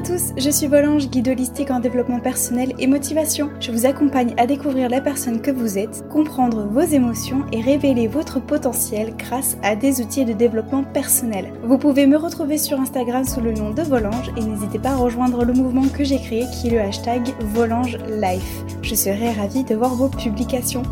à tous, je suis Volange, guide holistique en développement personnel et motivation. Je vous accompagne à découvrir la personne que vous êtes, comprendre vos émotions et révéler votre potentiel grâce à des outils de développement personnel. Vous pouvez me retrouver sur Instagram sous le nom de Volange et n'hésitez pas à rejoindre le mouvement que j'ai créé qui est le hashtag Volange Life. Je serai ravie de voir vos publications.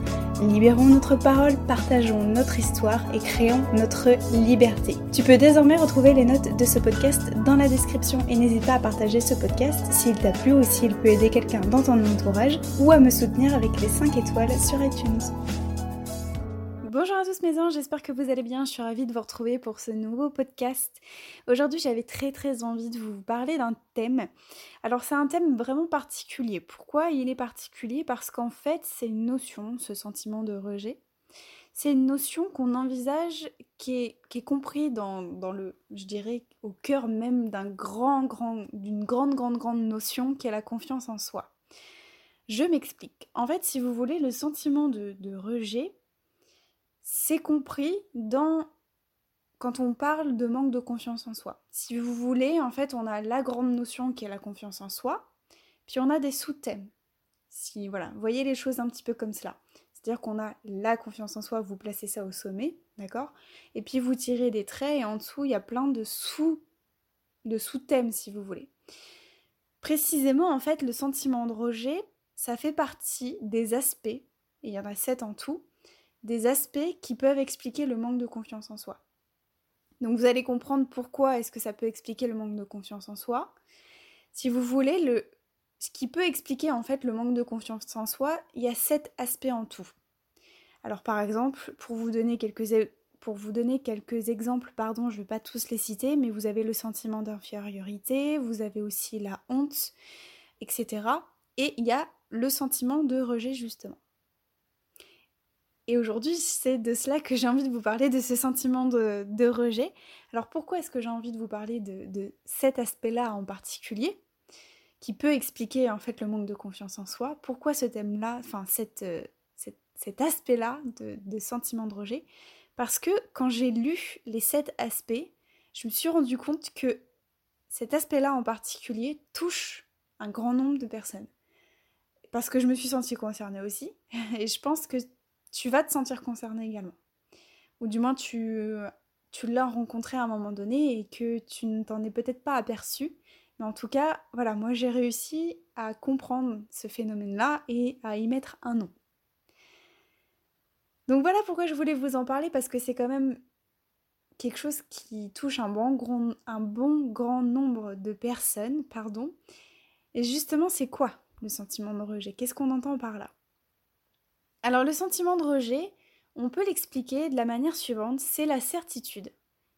Libérons notre parole, partageons notre histoire et créons notre liberté. Tu peux désormais retrouver les notes de ce podcast dans la description et n'hésite pas à partager ce podcast s'il t'a plu ou s'il peut aider quelqu'un dans ton entourage ou à me soutenir avec les 5 étoiles sur iTunes. Bonjour à tous mes anges, j'espère que vous allez bien. Je suis ravie de vous retrouver pour ce nouveau podcast. Aujourd'hui, j'avais très très envie de vous parler d'un thème. Alors, c'est un thème vraiment particulier. Pourquoi il est particulier? Parce qu'en fait, c'est une notion, ce sentiment de rejet. C'est une notion qu'on envisage qui est, compris dans, le, je dirais, au cœur même d'une grande, grande, grande notion qui est la confiance en soi. Je m'explique. En fait, si vous voulez, le sentiment de rejet, c'est compris dans quand on parle de manque de confiance en soi. Si vous voulez, en fait, on a la grande notion qui est la confiance en soi, puis on a des sous-thèmes. Si voilà, voyez les choses un petit peu comme cela. C'est-à-dire qu'on a la confiance en soi, vous placez ça au sommet, d'accord? Et puis vous tirez des traits et en dessous, il y a plein de sous de sous-thèmes si vous voulez. Précisément, en fait, le sentiment de rejet, ça fait partie des aspects, et il y en a sept en tout, des aspects qui peuvent expliquer le manque de confiance en soi. Donc vous allez comprendre pourquoi est-ce que ça peut expliquer le manque de confiance en soi. Si vous voulez, le, ce qui peut expliquer en fait le manque de confiance en soi, il y a sept aspects en tout. Alors par exemple, pour vous donner quelques, pour vous donner quelques exemples, pardon, je ne vais pas tous les citer, mais vous avez le sentiment d'infériorité, vous avez aussi la honte, etc. Et il y a le sentiment de rejet justement. Et aujourd'hui, c'est de cela que j'ai envie de vous parler, de ce sentiment de, rejet. Alors pourquoi est-ce que j'ai envie de vous parler de, cet aspect-là en particulier, qui peut expliquer en fait le manque de confiance en soi? Pourquoi ce thème-là, enfin euh, cet aspect-là de, sentiment de rejet? Parce que quand j'ai lu les sept aspects, je me suis rendu compte que cet aspect-là en particulier touche un grand nombre de personnes. Parce que je me suis sentie concernée aussi. Et je pense que tu vas te sentir concerné également. Ou du moins, tu, l'as rencontré à un moment donné et que tu ne t'en es peut-être pas aperçu. Mais en tout cas, voilà, moi j'ai réussi à comprendre ce phénomène-là et à y mettre un nom. Donc voilà pourquoi je voulais vous en parler, parce que c'est quand même quelque chose qui touche un bon, grand, un bon grand nombre de personnes. pardon. Et justement, c'est quoi le sentiment de rejet? Qu'est-ce qu'on entend par là? Alors le sentiment de rejet, on peut l'expliquer de la manière suivante, c'est la certitude.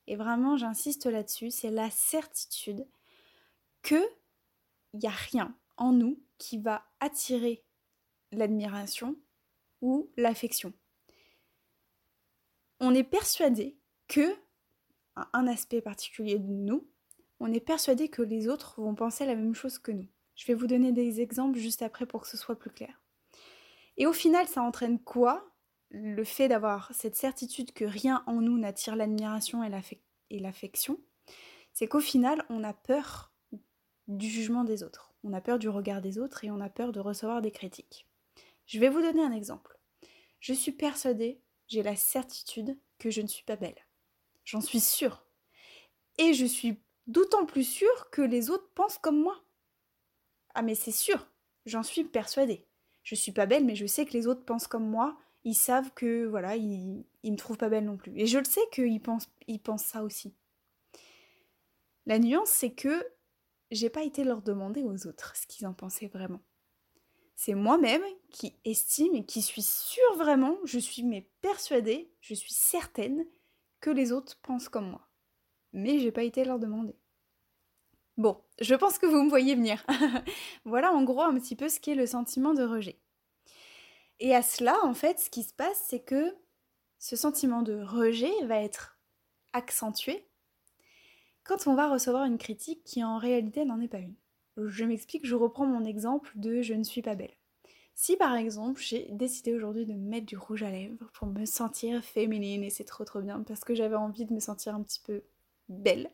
Et vraiment, j'insiste là-dessus, c'est la certitude que il n'y a rien en nous qui va attirer l'admiration ou l'affection. On est persuadé que, un aspect particulier de nous, on est persuadé que les autres vont penser la même chose que nous. Je vais vous donner des exemples juste après pour que ce soit plus clair. Et au final, ça entraîne quoi? Le fait d'avoir cette certitude que rien en nous n'attire l'admiration et l'affection, c'est qu'au final, on a peur du jugement des autres, on a peur du regard des autres et on a peur de recevoir des critiques. Je vais vous donner un exemple. Je suis persuadée, j'ai la certitude que je ne suis pas belle. J'en suis sûre. Et je suis d'autant plus sûre que les autres pensent comme moi. Ah mais c'est sûr, j'en suis persuadée je suis pas belle, mais je sais que les autres pensent comme moi. Ils savent que voilà, ils, ils me trouvent pas belle non plus. Et je le sais qu'ils pensent, ils pensent ça aussi. La nuance, c'est que j'ai pas été leur demander aux autres ce qu'ils en pensaient vraiment. C'est moi-même qui estime et qui suis sûre vraiment, je suis mais persuadée, je suis certaine que les autres pensent comme moi. Mais j'ai pas été leur demander. Bon, je pense que vous me voyez venir. voilà en gros un petit peu ce qu'est le sentiment de rejet. Et à cela, en fait, ce qui se passe, c'est que ce sentiment de rejet va être accentué quand on va recevoir une critique qui en réalité n'en est pas une. Je m'explique, je reprends mon exemple de je ne suis pas belle. Si par exemple j'ai décidé aujourd'hui de mettre du rouge à lèvres pour me sentir féminine et c'est trop trop bien parce que j'avais envie de me sentir un petit peu belle,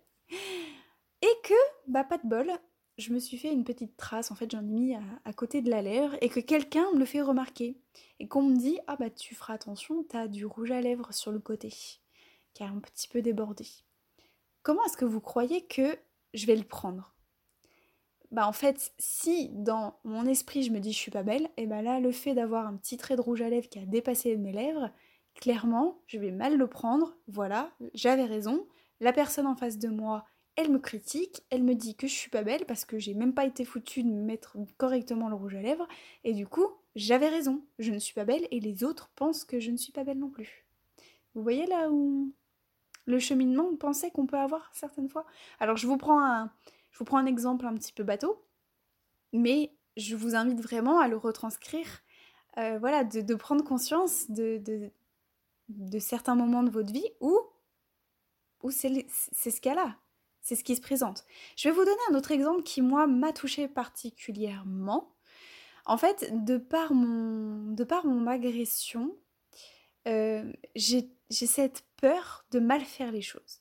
et que, bah pas de bol, je me suis fait une petite trace, en fait j'en ai mis à, côté de la lèvre et que quelqu'un me le fait remarquer et qu'on me dit ah bah tu feras attention, t'as du rouge à lèvres sur le côté qui a un petit peu débordé. Comment est-ce que vous croyez que je vais le prendre? Bah en fait si dans mon esprit je me dis je suis pas belle, et bah là le fait d'avoir un petit trait de rouge à lèvres qui a dépassé mes lèvres, clairement je vais mal le prendre. Voilà, j'avais raison. La personne en face de moi elle me critique, elle me dit que je suis pas belle parce que j'ai même pas été foutue de me mettre correctement le rouge à lèvres, et du coup, j'avais raison, je ne suis pas belle et les autres pensent que je ne suis pas belle non plus. Vous voyez là où le cheminement de pensée qu'on peut avoir certaines fois? Alors je vous prends un, je vous prends un exemple un petit peu bateau, mais je vous invite vraiment à le retranscrire, euh, voilà, de, prendre conscience de, certains moments de votre vie où, où c'est ce cas-là c'est ce qui se présente. Je vais vous donner un autre exemple qui, moi, m'a touché particulièrement. En fait, de par mon, de par mon agression, euh, j'ai cette peur de mal faire les choses.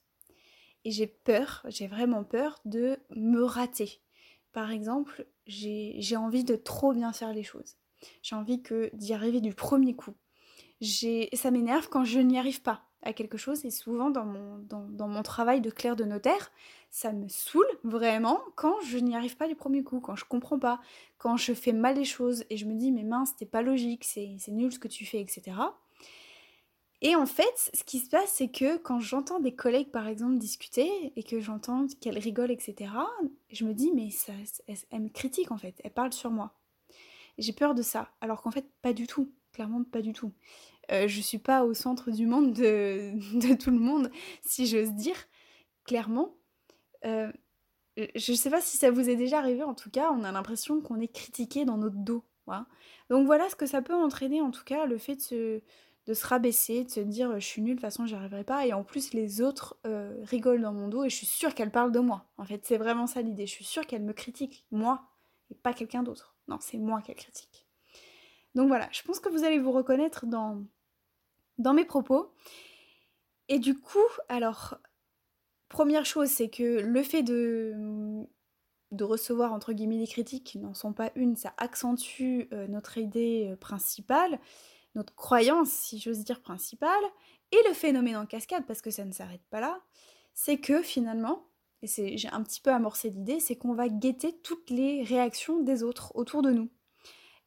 Et j'ai peur, j'ai vraiment peur de me rater. Par exemple, j'ai envie de trop bien faire les choses. J'ai envie que d'y arriver du premier coup. Ça m'énerve quand je n'y arrive pas à quelque chose et souvent dans mon, dans, mon travail de clerc de notaire, ça me saoule vraiment quand je n'y arrive pas du premier coup, quand je comprends pas, quand je fais mal les choses et je me dis mais mince, c'était pas logique, c'est nul ce que tu fais, etc. Et en fait, ce qui se passe, c'est que quand j'entends des collègues, par exemple, discuter et que j'entends qu'elles rigolent, etc., je me dis, mais ça, elle, me critique en fait, elle parle sur moi. J'ai peur de ça, alors qu'en fait, pas du tout, clairement pas du tout. Euh, je suis pas au centre du monde de, tout le monde, si j'ose dire, clairement. Euh, je sais pas si ça vous est déjà arrivé, en tout cas, on a l'impression qu'on est critiqué dans notre dos. Donc voilà ce que ça peut entraîner, en tout cas, le fait de se, rabaisser, de se dire je suis nulle, de toute façon j'y arriverai pas, et en plus les autres euh, rigolent dans mon dos et je suis sûre qu'elle parle de moi. En fait, c'est vraiment ça l'idée. Je suis sûre qu'elle me critique, moi, et pas quelqu'un d'autre. Non, c'est moi qu'elle critique. Donc voilà, je pense que vous allez vous reconnaître dans, dans mes propos. Et du coup, alors, première chose, c'est que le fait de, recevoir entre guillemets des critiques qui n'en sont pas une, ça accentue euh, notre idée euh, principale, notre croyance, si j'ose dire, principale, et le phénomène en cascade, parce que ça ne s'arrête pas là, c'est que finalement, et j'ai un petit peu amorcé l'idée, c'est qu'on va guetter toutes les réactions des autres autour de nous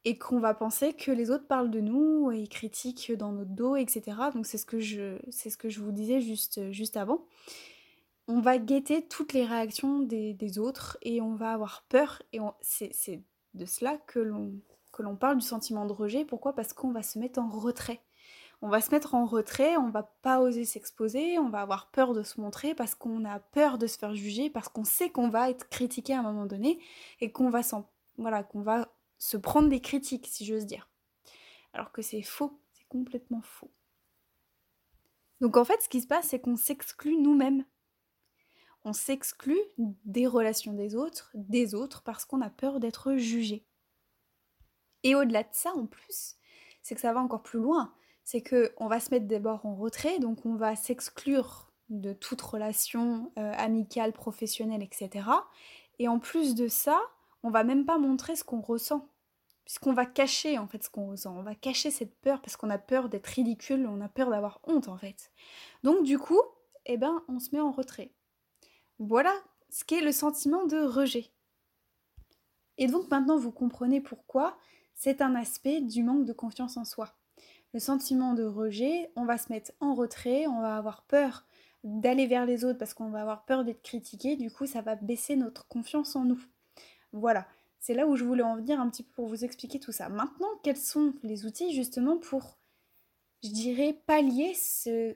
et qu'on va penser que les autres parlent de nous et critiquent dans notre dos, etc. Donc c'est ce que je, c'est ce que je vous disais juste, juste avant. On va guetter toutes les réactions des, autres et on va avoir peur et c'est, de cela que l'on, que l'on parle du sentiment de rejet. Pourquoi? Parce qu'on va se mettre en retrait. On va se mettre en retrait, on va pas oser s'exposer, on va avoir peur de se montrer parce qu'on a peur de se faire juger, parce qu'on sait qu'on va être critiqué à un moment donné et qu'on va s'en, voilà, qu'on va se prendre des critiques, si j'ose dire. Alors que c'est faux, c'est complètement faux. Donc en fait, ce qui se passe, c'est qu'on s'exclut nous-mêmes. On s'exclut des relations des autres, des autres, parce qu'on a peur d'être jugé. Et au-delà de ça, en plus, c'est que ça va encore plus loin. C'est que on va se mettre d'abord en retrait, donc on va s'exclure de toute relation euh, amicale, professionnelle, etc. Et en plus de ça, on va même pas montrer ce qu'on ressent. Puisqu'on va cacher en fait ce qu'on ressent. On va cacher cette peur parce qu'on a peur d'être ridicule, on a peur d'avoir honte en fait. Donc du coup, eh ben, on se met en retrait. Voilà ce qu'est le sentiment de rejet. Et donc maintenant vous comprenez pourquoi c'est un aspect du manque de confiance en soi. Le sentiment de rejet, on va se mettre en retrait, on va avoir peur d'aller vers les autres parce qu'on va avoir peur d'être critiqué, du coup ça va baisser notre confiance en nous. Voilà, c'est là où je voulais en venir un petit peu pour vous expliquer tout ça. Maintenant, quels sont les outils justement pour, je dirais, pallier ce,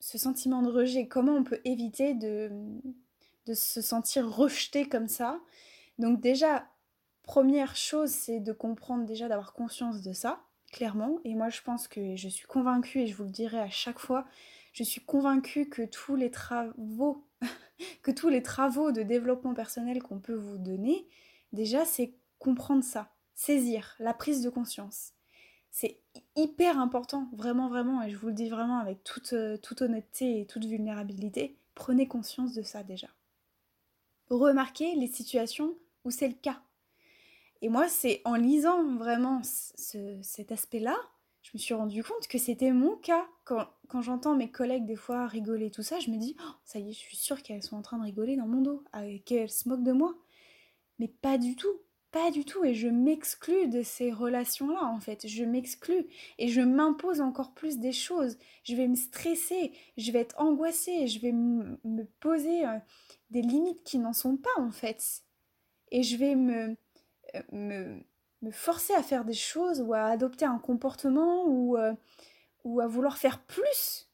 sentiment de rejet? Comment on peut éviter de se sentir rejeté comme ça? Donc déjà, première chose, c'est de comprendre déjà, d'avoir conscience de ça, clairement. Et moi, je pense que je suis convaincue, et je vous le dirai à chaque fois, je suis convaincue que tous les travaux que tous les travaux de développement personnel qu'on peut vous donner, déjà, c'est comprendre ça, saisir la prise de conscience. C'est hyper important, vraiment, vraiment, et je vous le dis vraiment avec toute, euh, toute honnêteté et toute vulnérabilité, prenez conscience de ça déjà. remarquer les situations où c'est le cas. Et moi, c'est en lisant vraiment cet aspect-là, je me suis rendu compte que c'était mon cas. Quand, j'entends mes collègues des fois rigoler tout ça, je me dis, oh, ça y est, je suis sûre qu'elles sont en train de rigoler dans mon dos, qu'elles se moquent de moi. Mais pas du tout, pas du tout. Et je m'exclus de ces relations-là, en fait. Je m'exclus et je m'impose encore plus des choses. Je vais me stresser, je vais être angoissée, je vais me poser euh, des limites qui n'en sont pas, en fait. Et je vais me me, me, forcer à faire des choses ou à adopter un comportement ou, euh, ou à vouloir faire plus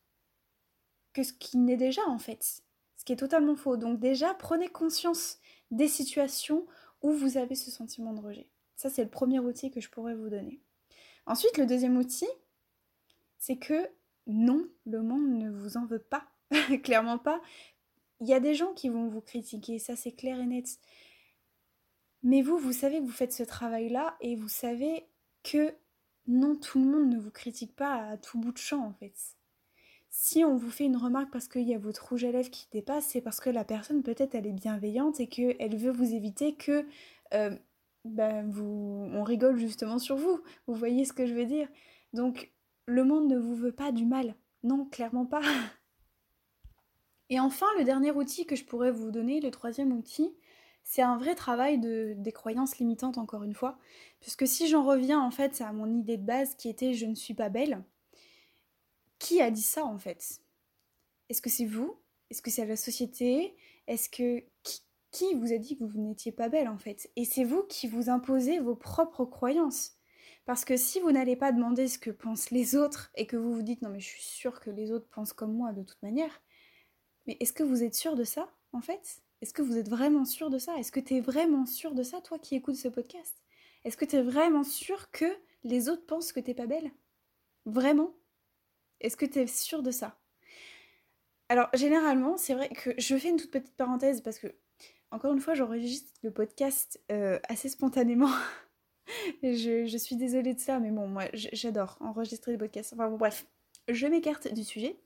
que ce qui n'est déjà en fait. Ce qui est totalement faux. Donc déjà, prenez conscience des situations où vous avez ce sentiment de rejet. Ça, c'est le premier outil que je pourrais vous donner. Ensuite, le deuxième outil, c'est que non, le monde ne vous en veut pas. Clairement pas. Il y a des gens qui vont vous critiquer, ça c'est clair et net. Mais vous, vous savez que vous faites ce travail-là et vous savez que non, tout le monde ne vous critique pas à tout bout de champ en fait. Si on vous fait une remarque parce qu'il y a votre rouge à lèvres qui dépasse, c'est parce que la personne peut-être elle est bienveillante et qu'elle veut vous éviter que euh, ben, vous, on rigole justement sur vous. Vous voyez ce que je veux dire? Donc le monde ne vous veut pas du mal. Non, clairement pas. Et enfin, le dernier outil que je pourrais vous donner, le troisième outil, c'est un vrai travail de, des croyances limitantes, encore une fois. Puisque si j'en reviens en fait à mon idée de base qui était je ne suis pas belle, qui a dit ça en fait? Est-ce que c'est vous? Est-ce que c'est la société? Est-ce que. Qui, qui vous a dit que vous n'étiez pas belle en fait? Et c'est vous qui vous imposez vos propres croyances. Parce que si vous n'allez pas demander ce que pensent les autres et que vous vous dites non mais je suis sûre que les autres pensent comme moi de toute manière, mais est-ce que vous êtes sûr de ça en fait? Est-ce que vous êtes vraiment sûr de ça? Est-ce que tu es vraiment sûr de ça, toi qui écoutes ce podcast? Est-ce que tu es vraiment sûr que les autres pensent que t'es pas belle? Vraiment? Est-ce que tu es sûr de ça? Alors, généralement, c'est vrai que je fais une toute petite parenthèse parce que, encore une fois, j'enregistre le podcast euh, assez spontanément. je, je, suis désolée de ça, mais bon, moi, j'adore enregistrer des podcasts. Enfin bon, bref, je m'écarte du sujet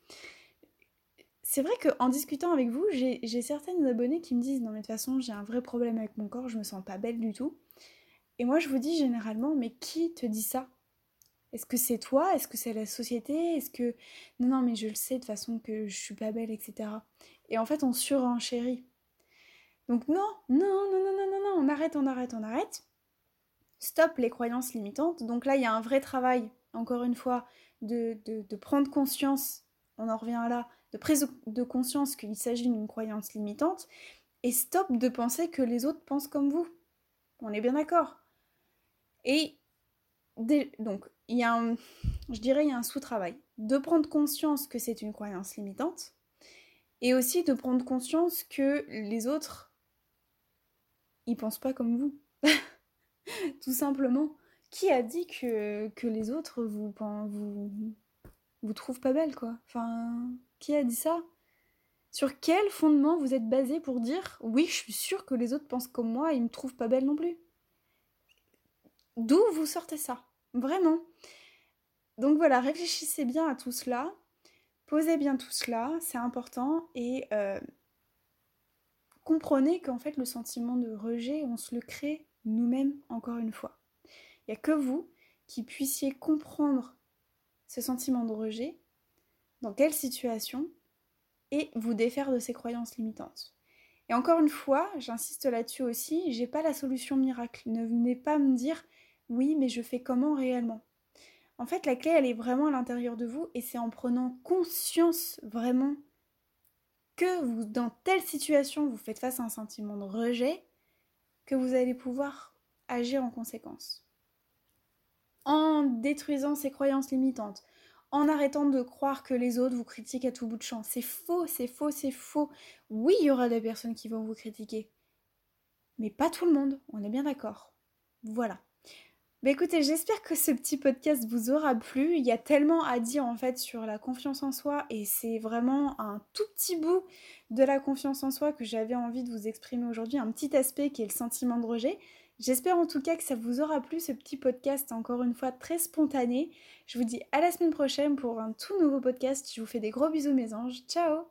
c'est vrai qu'en discutant avec vous, j'ai certaines abonnées qui me disent non mais de toute façon j'ai un vrai problème avec mon corps, je me sens pas belle du tout. Et moi je vous dis généralement mais qui te dit ça? Est-ce que c'est toi? Est-ce que c'est la société? Est-ce que non non mais je le sais de façon que je suis pas belle etc. Et en fait on surenchérit. Donc non non non non non non non on arrête on arrête on arrête. Stop les croyances limitantes. Donc là il y a un vrai travail encore une fois de, de, de prendre conscience. On en revient là de prise de conscience qu'il s'agit d'une croyance limitante, et stop de penser que les autres pensent comme vous. On est bien d'accord. Et donc, il y a un, je dirais, il y a un sous-travail. De prendre conscience que c'est une croyance limitante, et aussi de prendre conscience que les autres, ils pensent pas comme vous. Tout simplement. Qui a dit que, les autres vous, vous, vous trouvent pas belle, quoi? Enfin, qui a dit ça? Sur quel fondement vous êtes basé pour dire oui, je suis sûre que les autres pensent comme moi et ils me trouvent pas belle non plus D'où vous sortez ça? Vraiment. Donc voilà, réfléchissez bien à tout cela, posez bien tout cela, c'est important, et euh, comprenez qu'en fait le sentiment de rejet, on se le crée nous-mêmes encore une fois. Il n'y a que vous qui puissiez comprendre ce sentiment de rejet dans quelle situation et vous défaire de ces croyances limitantes. Et encore une fois, j'insiste là-dessus aussi, j'ai pas la solution miracle. Ne venez pas me dire oui, mais je fais comment réellement? En fait, la clé, elle est vraiment à l'intérieur de vous et c'est en prenant conscience vraiment que vous, dans telle situation, vous faites face à un sentiment de rejet, que vous allez pouvoir agir en conséquence. En détruisant ces croyances limitantes, en arrêtant de croire que les autres vous critiquent à tout bout de champ. C'est faux, c'est faux, c'est faux. Oui, il y aura des personnes qui vont vous critiquer. Mais pas tout le monde, on est bien d'accord. Voilà. Bah écoutez, j'espère que ce petit podcast vous aura plu. Il y a tellement à dire en fait sur la confiance en soi et c'est vraiment un tout petit bout de la confiance en soi que j'avais envie de vous exprimer aujourd'hui, un petit aspect qui est le sentiment de rejet. J'espère en tout cas que ça vous aura plu ce petit podcast encore une fois très spontané. Je vous dis à la semaine prochaine pour un tout nouveau podcast. Je vous fais des gros bisous mes anges. Ciao